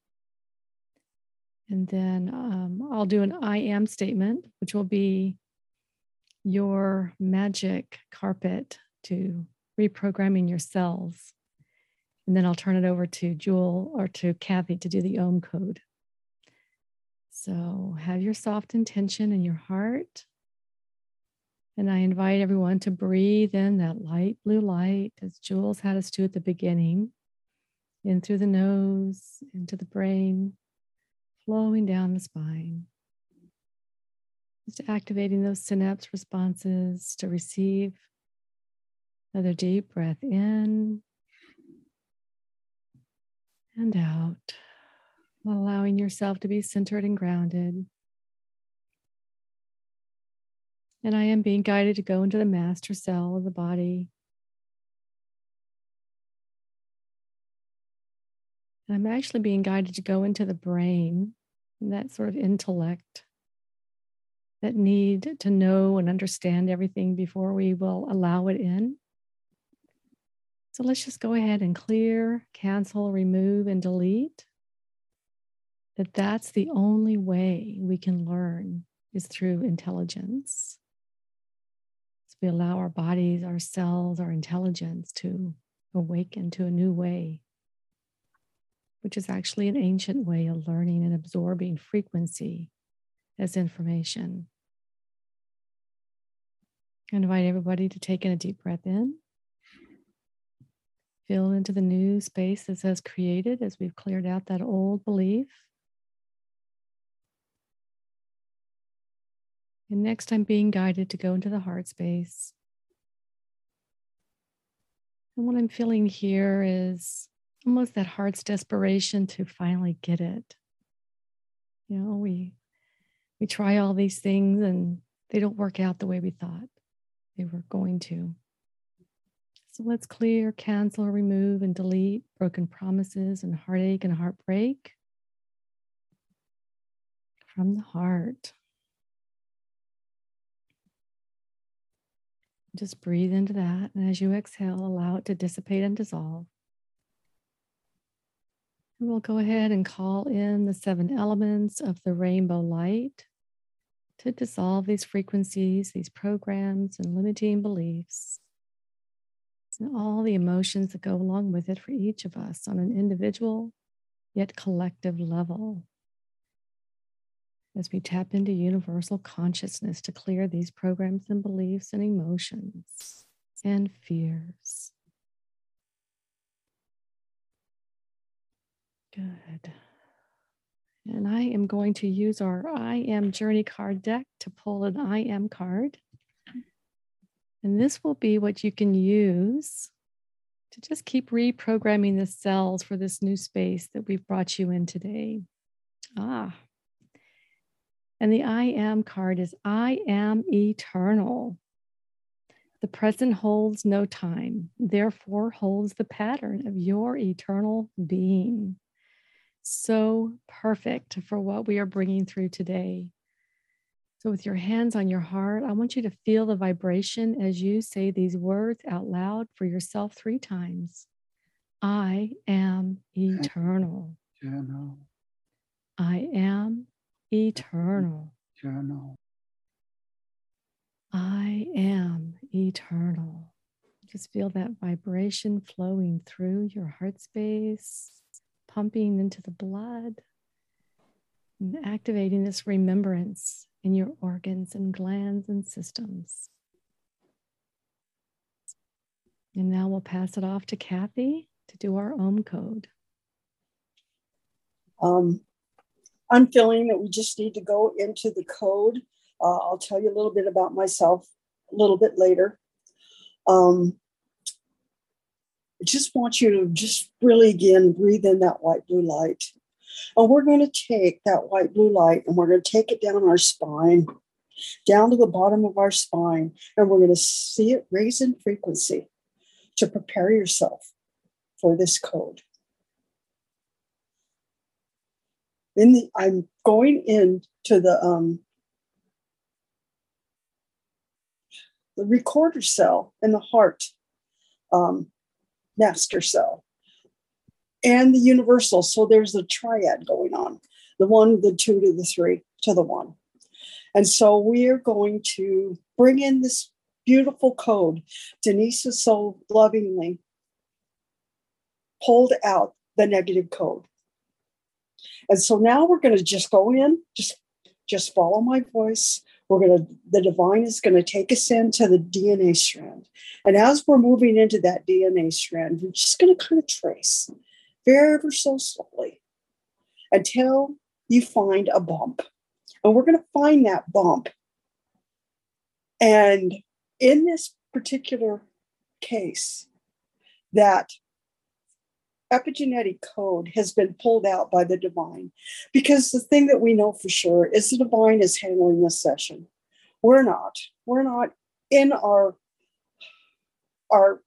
And then um, I'll do an I am statement, which will be your magic carpet to reprogramming your cells. And then I'll turn it over to Jewel or to Kathy to do the OM code. So have your soft intention in your heart. And I invite everyone to breathe in that light blue light, as Jules had us do at the beginning, in through the nose, into the brain, flowing down the spine. Just activating those synapse responses to receive another deep breath in and out, allowing yourself to be centered and grounded. And I am being guided to go into the master cell of the body. And I'm actually being guided to go into the brain that sort of intellect, that need to know and understand everything before we will allow it in. So let's just go ahead and clear, cancel, remove, and delete. That that's the only way we can learn is through intelligence. So we allow our bodies, our cells, our intelligence to awaken to a new way which is actually an ancient way of learning and absorbing frequency as information. I invite everybody to take in a deep breath in. Feel into the new space that says created as we've cleared out that old belief. And next, I'm being guided to go into the heart space. And what I'm feeling here is almost that heart's desperation to finally get it. You know, we we try all these things and they don't work out the way we thought they were going to. So let's clear, cancel, remove, and delete broken promises and heartache and heartbreak from the heart. Just breathe into that. And as you exhale, allow it to dissipate and dissolve. And we'll go ahead and call in the seven elements of the rainbow light to dissolve these frequencies, these programs, and limiting beliefs, and all the emotions that go along with it for each of us on an individual yet collective level. As we tap into universal consciousness to clear these programs and beliefs and emotions and fears. Good. And I am going to use our I Am Journey card deck to pull an I Am card. And this will be what you can use to just keep reprogramming the cells for this new space that we've brought you in today. Ah. And the I Am card is I am eternal. The present holds no time, therefore holds the pattern of your eternal being so perfect for what we are bringing through today. So, with your hands on your heart, I want you to feel the vibration as you say these words out loud for yourself three times I am eternal. Eternal. I am eternal. Eternal. I am eternal. Just feel that vibration flowing through your heart space pumping into the blood and activating this remembrance in your organs and glands and systems. And now we'll pass it off to Kathy to do our OM code. Um, I'm feeling that we just need to go into the code. Uh, I'll tell you a little bit about myself a little bit later. Um, just want you to just really again breathe in that white blue light. And we're going to take that white blue light and we're going to take it down our spine, down to the bottom of our spine, and we're going to see it raise in frequency to prepare yourself for this code. In the, I'm going into the um, the recorder cell in the heart. Um, master cell and the universal. So there's a triad going on the one, the two to the three to the one. And so we are going to bring in this beautiful code. Denise has so lovingly pulled out the negative code. And so now we're going to just go in, just just follow my voice. We're going to, the divine is going to take us into the DNA strand. And as we're moving into that DNA strand, we're just going to kind of trace very ever so slowly until you find a bump. And we're going to find that bump. And in this particular case, that epigenetic code has been pulled out by the divine. Because the thing that we know for sure is the divine is handling this session. We're not. We're not in our our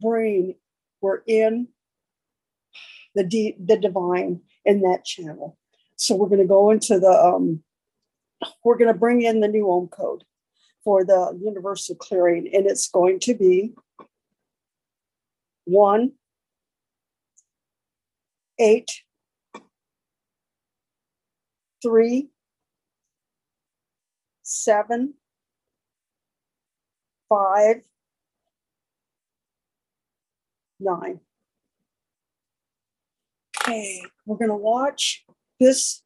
brain. We're in the D, the divine in that channel. So we're going to go into the um we're going to bring in the new OM code for the universal clearing and it's going to be one eight, three, seven, five, nine. Okay, we're going to watch this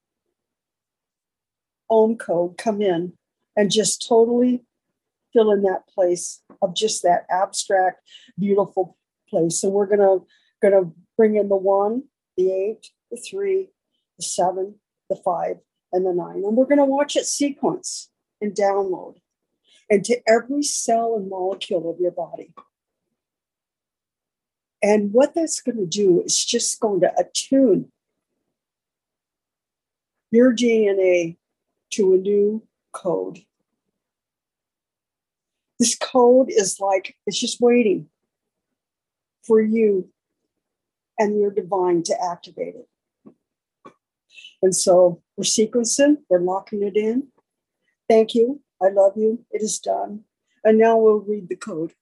OM code come in and just totally fill in that place of just that abstract, beautiful place. So we're gonna gonna bring in the one, the eight, the three, the seven, the five, and the nine. And we're going to watch it sequence and download into every cell and molecule of your body. And what that's going to do is just going to attune your DNA to a new code. This code is like, it's just waiting for you and your divine to activate it. And so we're sequencing, we're locking it in. Thank you. I love you. It is done. And now we'll read the code.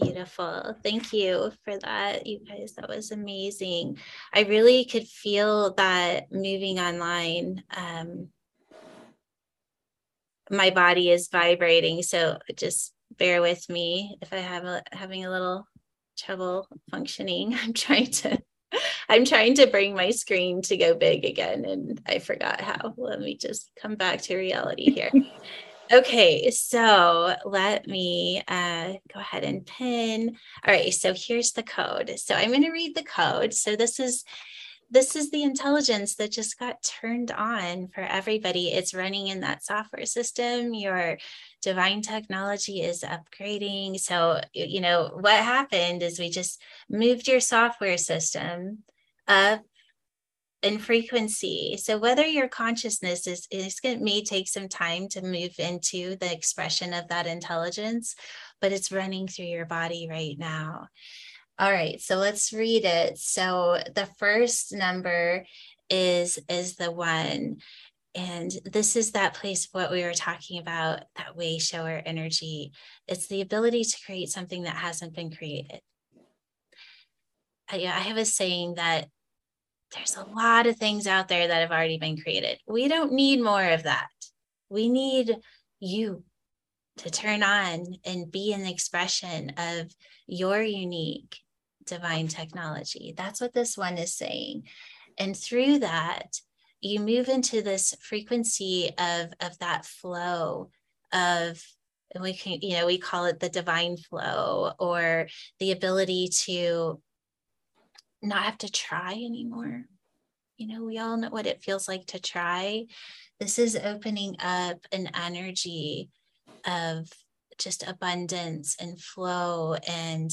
Beautiful. Thank you for that, you guys. That was amazing. I really could feel that moving online. Um, my body is vibrating, so just bear with me if I have a, having a little trouble functioning. <laughs> I'm trying to I'm trying to bring my screen to go big again and I forgot how. Let me just come back to reality here. <laughs> Okay, so let me uh, go ahead and pin. All right, so here's the code. So I'm going to read the code. So this is this is the intelligence that just got turned on for everybody. It's running in that software system. Your divine technology is upgrading. So, you know, what happened is we just moved your software system up in frequency. So whether your consciousness is, is it may take some time to move into the expression of that intelligence, but it's running through your body right now. All right, so let's read it. So the first number is is the one and this is that place what we were talking about that way shower energy it's the ability to create something that hasn't been created uh, I, I have a saying that there's a lot of things out there that have already been created. We don't need more of that. We need you to turn on and be an expression of your unique divine technology. That's what this one is saying. And through that, you move into this frequency of, of that flow of we can you know we call it the divine flow or the ability to not have to try anymore. You know, we all know what it feels like to try. This is opening up an energy of just abundance and flow and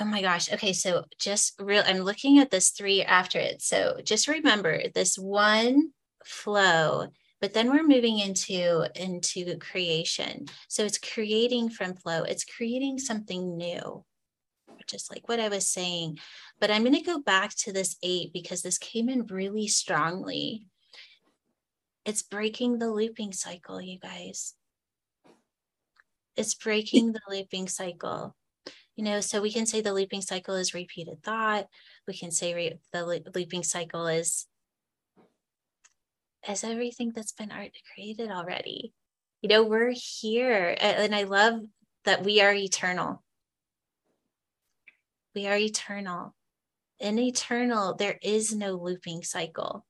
oh my gosh okay so just real i'm looking at this three after it so just remember this one flow but then we're moving into into creation so it's creating from flow it's creating something new just like what I was saying. But I'm going to go back to this eight because this came in really strongly. It's breaking the looping cycle, you guys. It's breaking the looping cycle. You know, so we can say the looping cycle is repeated thought. We can say re- the looping cycle is is everything that's been art created already. You know, we're here, and I love that we are eternal we are eternal. In eternal, there is no looping cycle.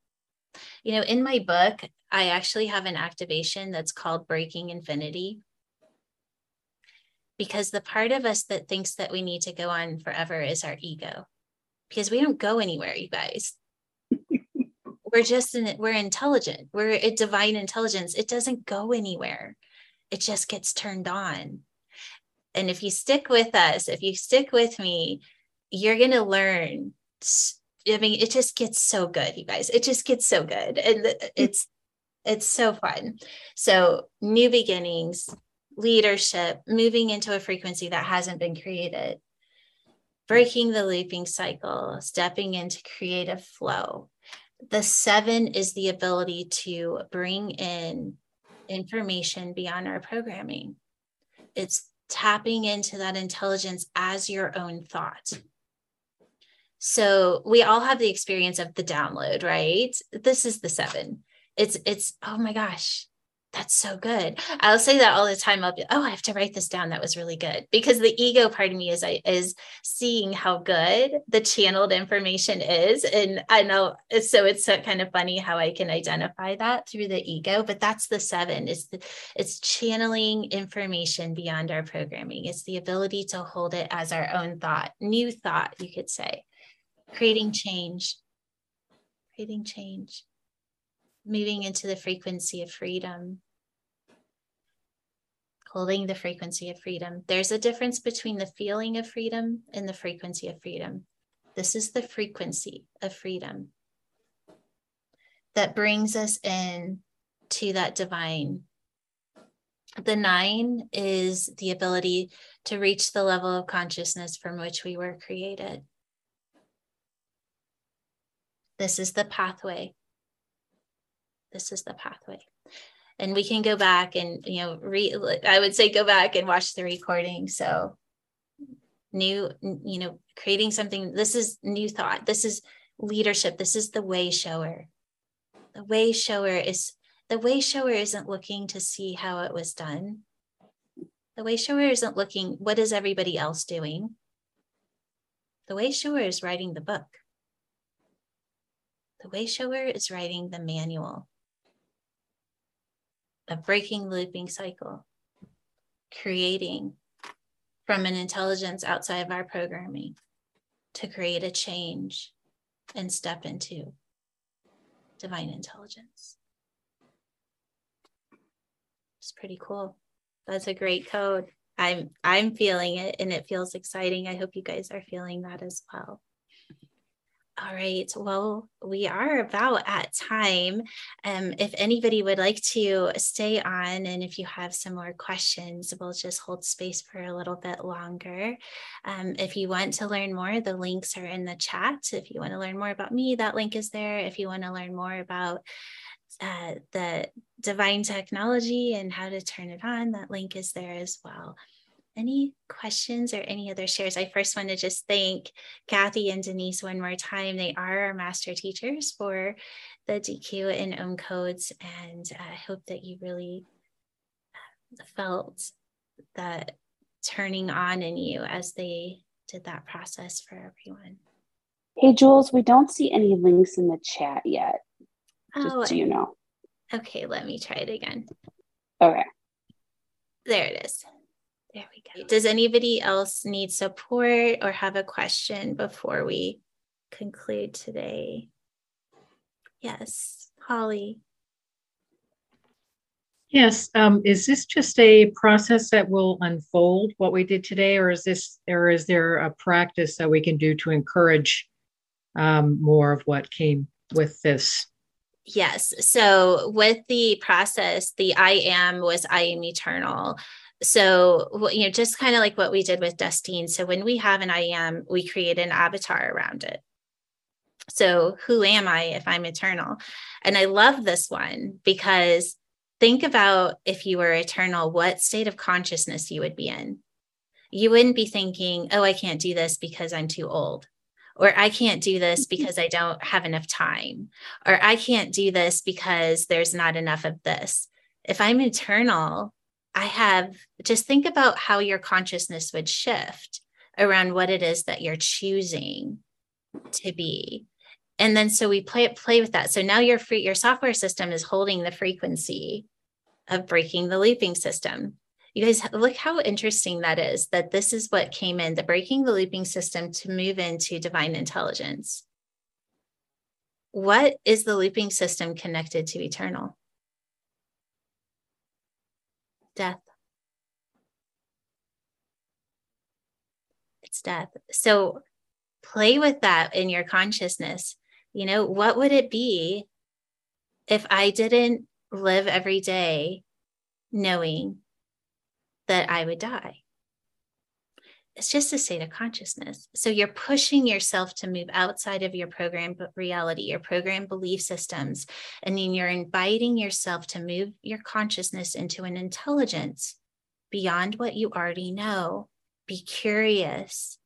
You know, in my book, I actually have an activation that's called Breaking Infinity. Because the part of us that thinks that we need to go on forever is our ego. Because we don't go anywhere, you guys. <laughs> we're just in, we're intelligent. We're a divine intelligence. It doesn't go anywhere. It just gets turned on. And if you stick with us, if you stick with me, you're going to learn. I mean, it just gets so good, you guys. It just gets so good. And it's, it's so fun. So, new beginnings, leadership, moving into a frequency that hasn't been created, breaking the looping cycle, stepping into creative flow. The seven is the ability to bring in information beyond our programming. It's tapping into that intelligence as your own thought. So we all have the experience of the download, right? This is the seven. It's it's oh my gosh, that's so good. I'll say that all the time. I'll be, oh, I have to write this down. That was really good. Because the ego part of me is I is seeing how good the channeled information is. And I know so it's so kind of funny how I can identify that through the ego, but that's the seven. It's the, it's channeling information beyond our programming. It's the ability to hold it as our own thought, new thought, you could say creating change, creating change, moving into the frequency of freedom, holding the frequency of freedom. There's a difference between the feeling of freedom and the frequency of freedom. This is the frequency of freedom that brings us in to that divine The nine is the ability to reach the level of consciousness from which we were created. This is the pathway. This is the pathway. And we can go back and, you know, re, I would say go back and watch the recording. So, new, you know, creating something. This is new thought. This is leadership. This is the way shower. The way shower is the way shower isn't looking to see how it was done. The way shower isn't looking, what is everybody else doing? The way shower is writing the book. The way shower is writing the manual of breaking the looping cycle, creating from an intelligence outside of our programming to create a change and step into divine intelligence. It's pretty cool. That's a great code. I'm I'm feeling it and it feels exciting. I hope you guys are feeling that as well. All right. Well, we are about at time. Um, if anybody would like to stay on, and if you have some more questions, we'll just hold space for a little bit longer. Um, if you want to learn more, the links are in the chat. If you want to learn more about me, that link is there. If you want to learn more about uh, the divine technology and how to turn it on, that link is there as well any questions or any other shares? I first want to just thank Kathy and Denise one more time. They are our master teachers for the DQ and OM codes, and I hope that you really uh, felt that turning on in you as they did that process for everyone. Hey, Jules, we don't see any links in the chat yet. Just oh, so you know. Okay, let me try it again. Okay. There it is. There we go. Does anybody else need support or have a question before we conclude today? Yes, Holly. Yes. Um, is this just a process that will unfold what we did today, or is this, or is there a practice that we can do to encourage um, more of what came with this? Yes. So with the process, the I am was I am eternal so you know just kind of like what we did with Dustine. So when we have an I am, we create an avatar around it. So who am I if I'm eternal? And I love this one because think about if you were eternal, what state of consciousness you would be in. You wouldn't be thinking, oh, I can't do this because I'm too old. Or I can't do this mm-hmm. because I don't have enough time. Or I can't do this because there's not enough of this. If I'm eternal, I have just think about how your consciousness would shift around what it is that you're choosing to be. And then so we play play with that. So now your free your software system is holding the frequency of breaking the looping system. You guys look how interesting that is that this is what came in the breaking the looping system to move into divine intelligence. What is the looping system connected to eternal? Death. It's death. So play with that in your consciousness. You know, what would it be if I didn't live every day knowing that I would die? It's just a state of consciousness. So you're pushing yourself to move outside of your program reality, your program belief systems, and then you're inviting yourself to move your consciousness into an intelligence beyond what you already know. Be curious,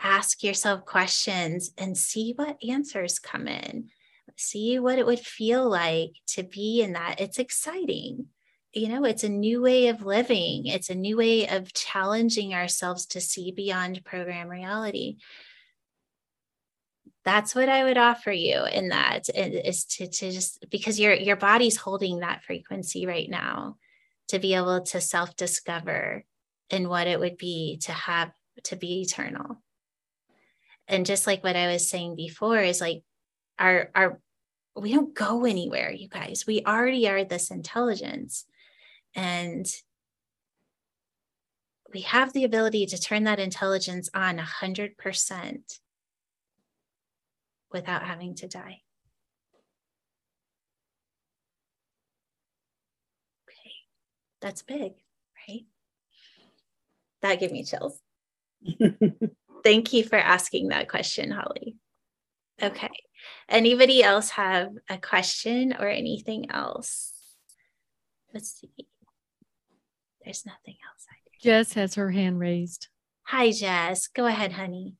ask yourself questions, and see what answers come in. See what it would feel like to be in that. It's exciting you know, it's a new way of living. It's a new way of challenging ourselves to see beyond program reality. That's what I would offer you in that is to, to just because your your body's holding that frequency right now to be able to self-discover in what it would be to have to be eternal. And just like what I was saying before, is like our our we don't go anywhere, you guys. We already are this intelligence. And we have the ability to turn that intelligence on 100% without having to die. Okay, That's big, right? That gave me chills. <laughs> Thank you for asking that question, Holly. Okay. Anybody else have a question or anything else? Let's see. There's nothing else. i Jess has her hand raised. Hi, Jess. Go ahead, honey.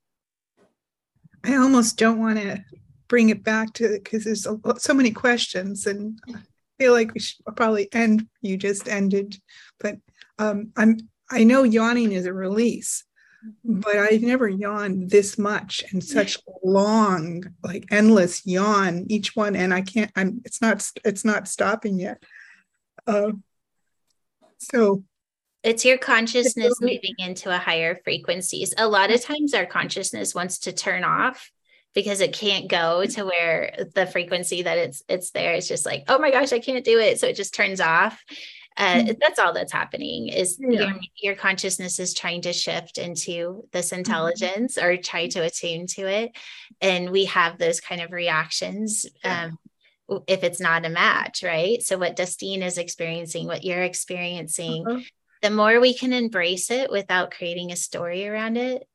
I almost don't want to bring it back to because there's a, so many questions, and I feel like we should probably end. You just ended, but um, I'm. I know yawning is a release, but I've never yawned this much and such long, like endless yawn each one, and I can't. I'm. It's not. It's not stopping yet. Uh, so it's your consciousness moving into a higher frequencies. A lot of times our consciousness wants to turn off because it can't go to where the frequency that it's it's there. It's just like, oh my gosh, I can't do it. So it just turns off. Uh, mm-hmm. That's all that's happening is yeah. your, your consciousness is trying to shift into this mm-hmm. intelligence mm-hmm. or try to attune to it. And we have those kind of reactions. Yeah. Um, if it's not a match, right? So what Dustine is experiencing, what you're experiencing, uh-huh the more we can embrace it without creating a story around it,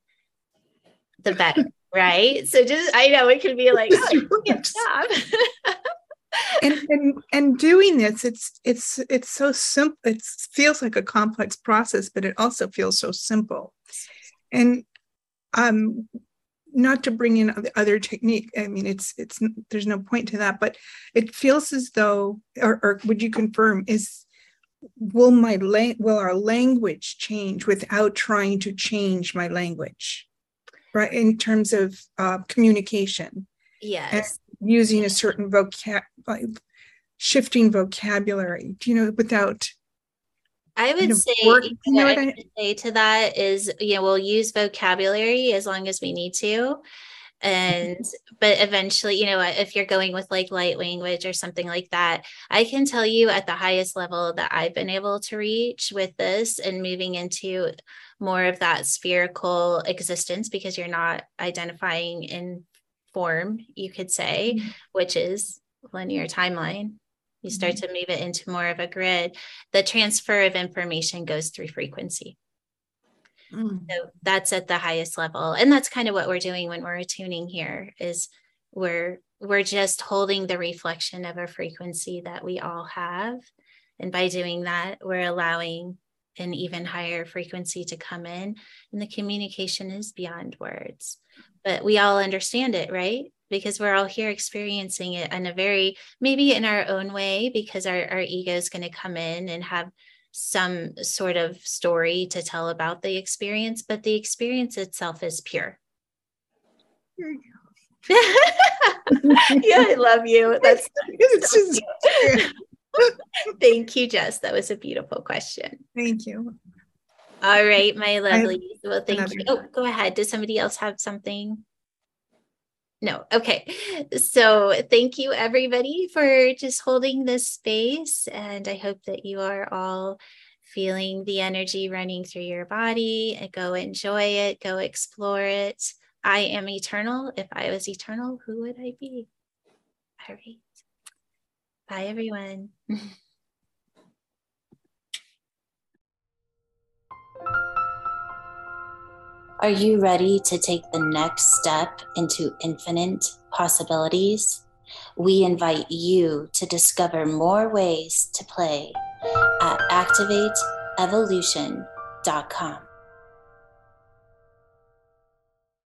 the <laughs> better, right? So just I know it can be like, oh, <laughs> stop. <laughs> and, and and doing this, it's it's it's so simple. It feels like a complex process, but it also feels so simple. And um, not to bring in other technique. I mean, it's it's there's no point to that, but it feels as though, or, or would you confirm, is will my la- will our language change without trying to change my language? Right in terms of uh, communication. Yes. Using a certain vocab like shifting vocabulary do you know without I would say, work, you know what I, I say to that is, you know, we'll use vocabulary as long as we need to and but eventually you know if you're going with like light language or something like that i can tell you at the highest level that i've been able to reach with this and moving into more of that spherical existence because you're not identifying in form you could say mm-hmm. which is linear timeline you start mm-hmm. to move it into more of a grid the transfer of information goes through frequency Mm. So that's at the highest level. And that's kind of what we're doing when we're attuning here is we're we're just holding the reflection of a frequency that we all have. And by doing that, we're allowing an even higher frequency to come in. And the communication is beyond words. But we all understand it, right? Because we're all here experiencing it in a very, maybe in our own way, because our, our ego is going to come in and have some sort of story to tell about the experience, but the experience itself is pure. <laughs> yeah, I love you. <laughs> That's so <laughs> Thank you, Jess. That was a beautiful question. Thank you. All right, my lovely. Well, thank you. Oh, go ahead. Does somebody else have something? No. Okay. So thank you everybody for just holding this space. And I hope that you are all feeling the energy running through your body go enjoy it, go explore it. I am eternal. If I was eternal, who would I be? All right. Bye, everyone. <laughs> Are you ready to take the next step into infinite possibilities? We invite you to discover more ways to play at activateevolution.com.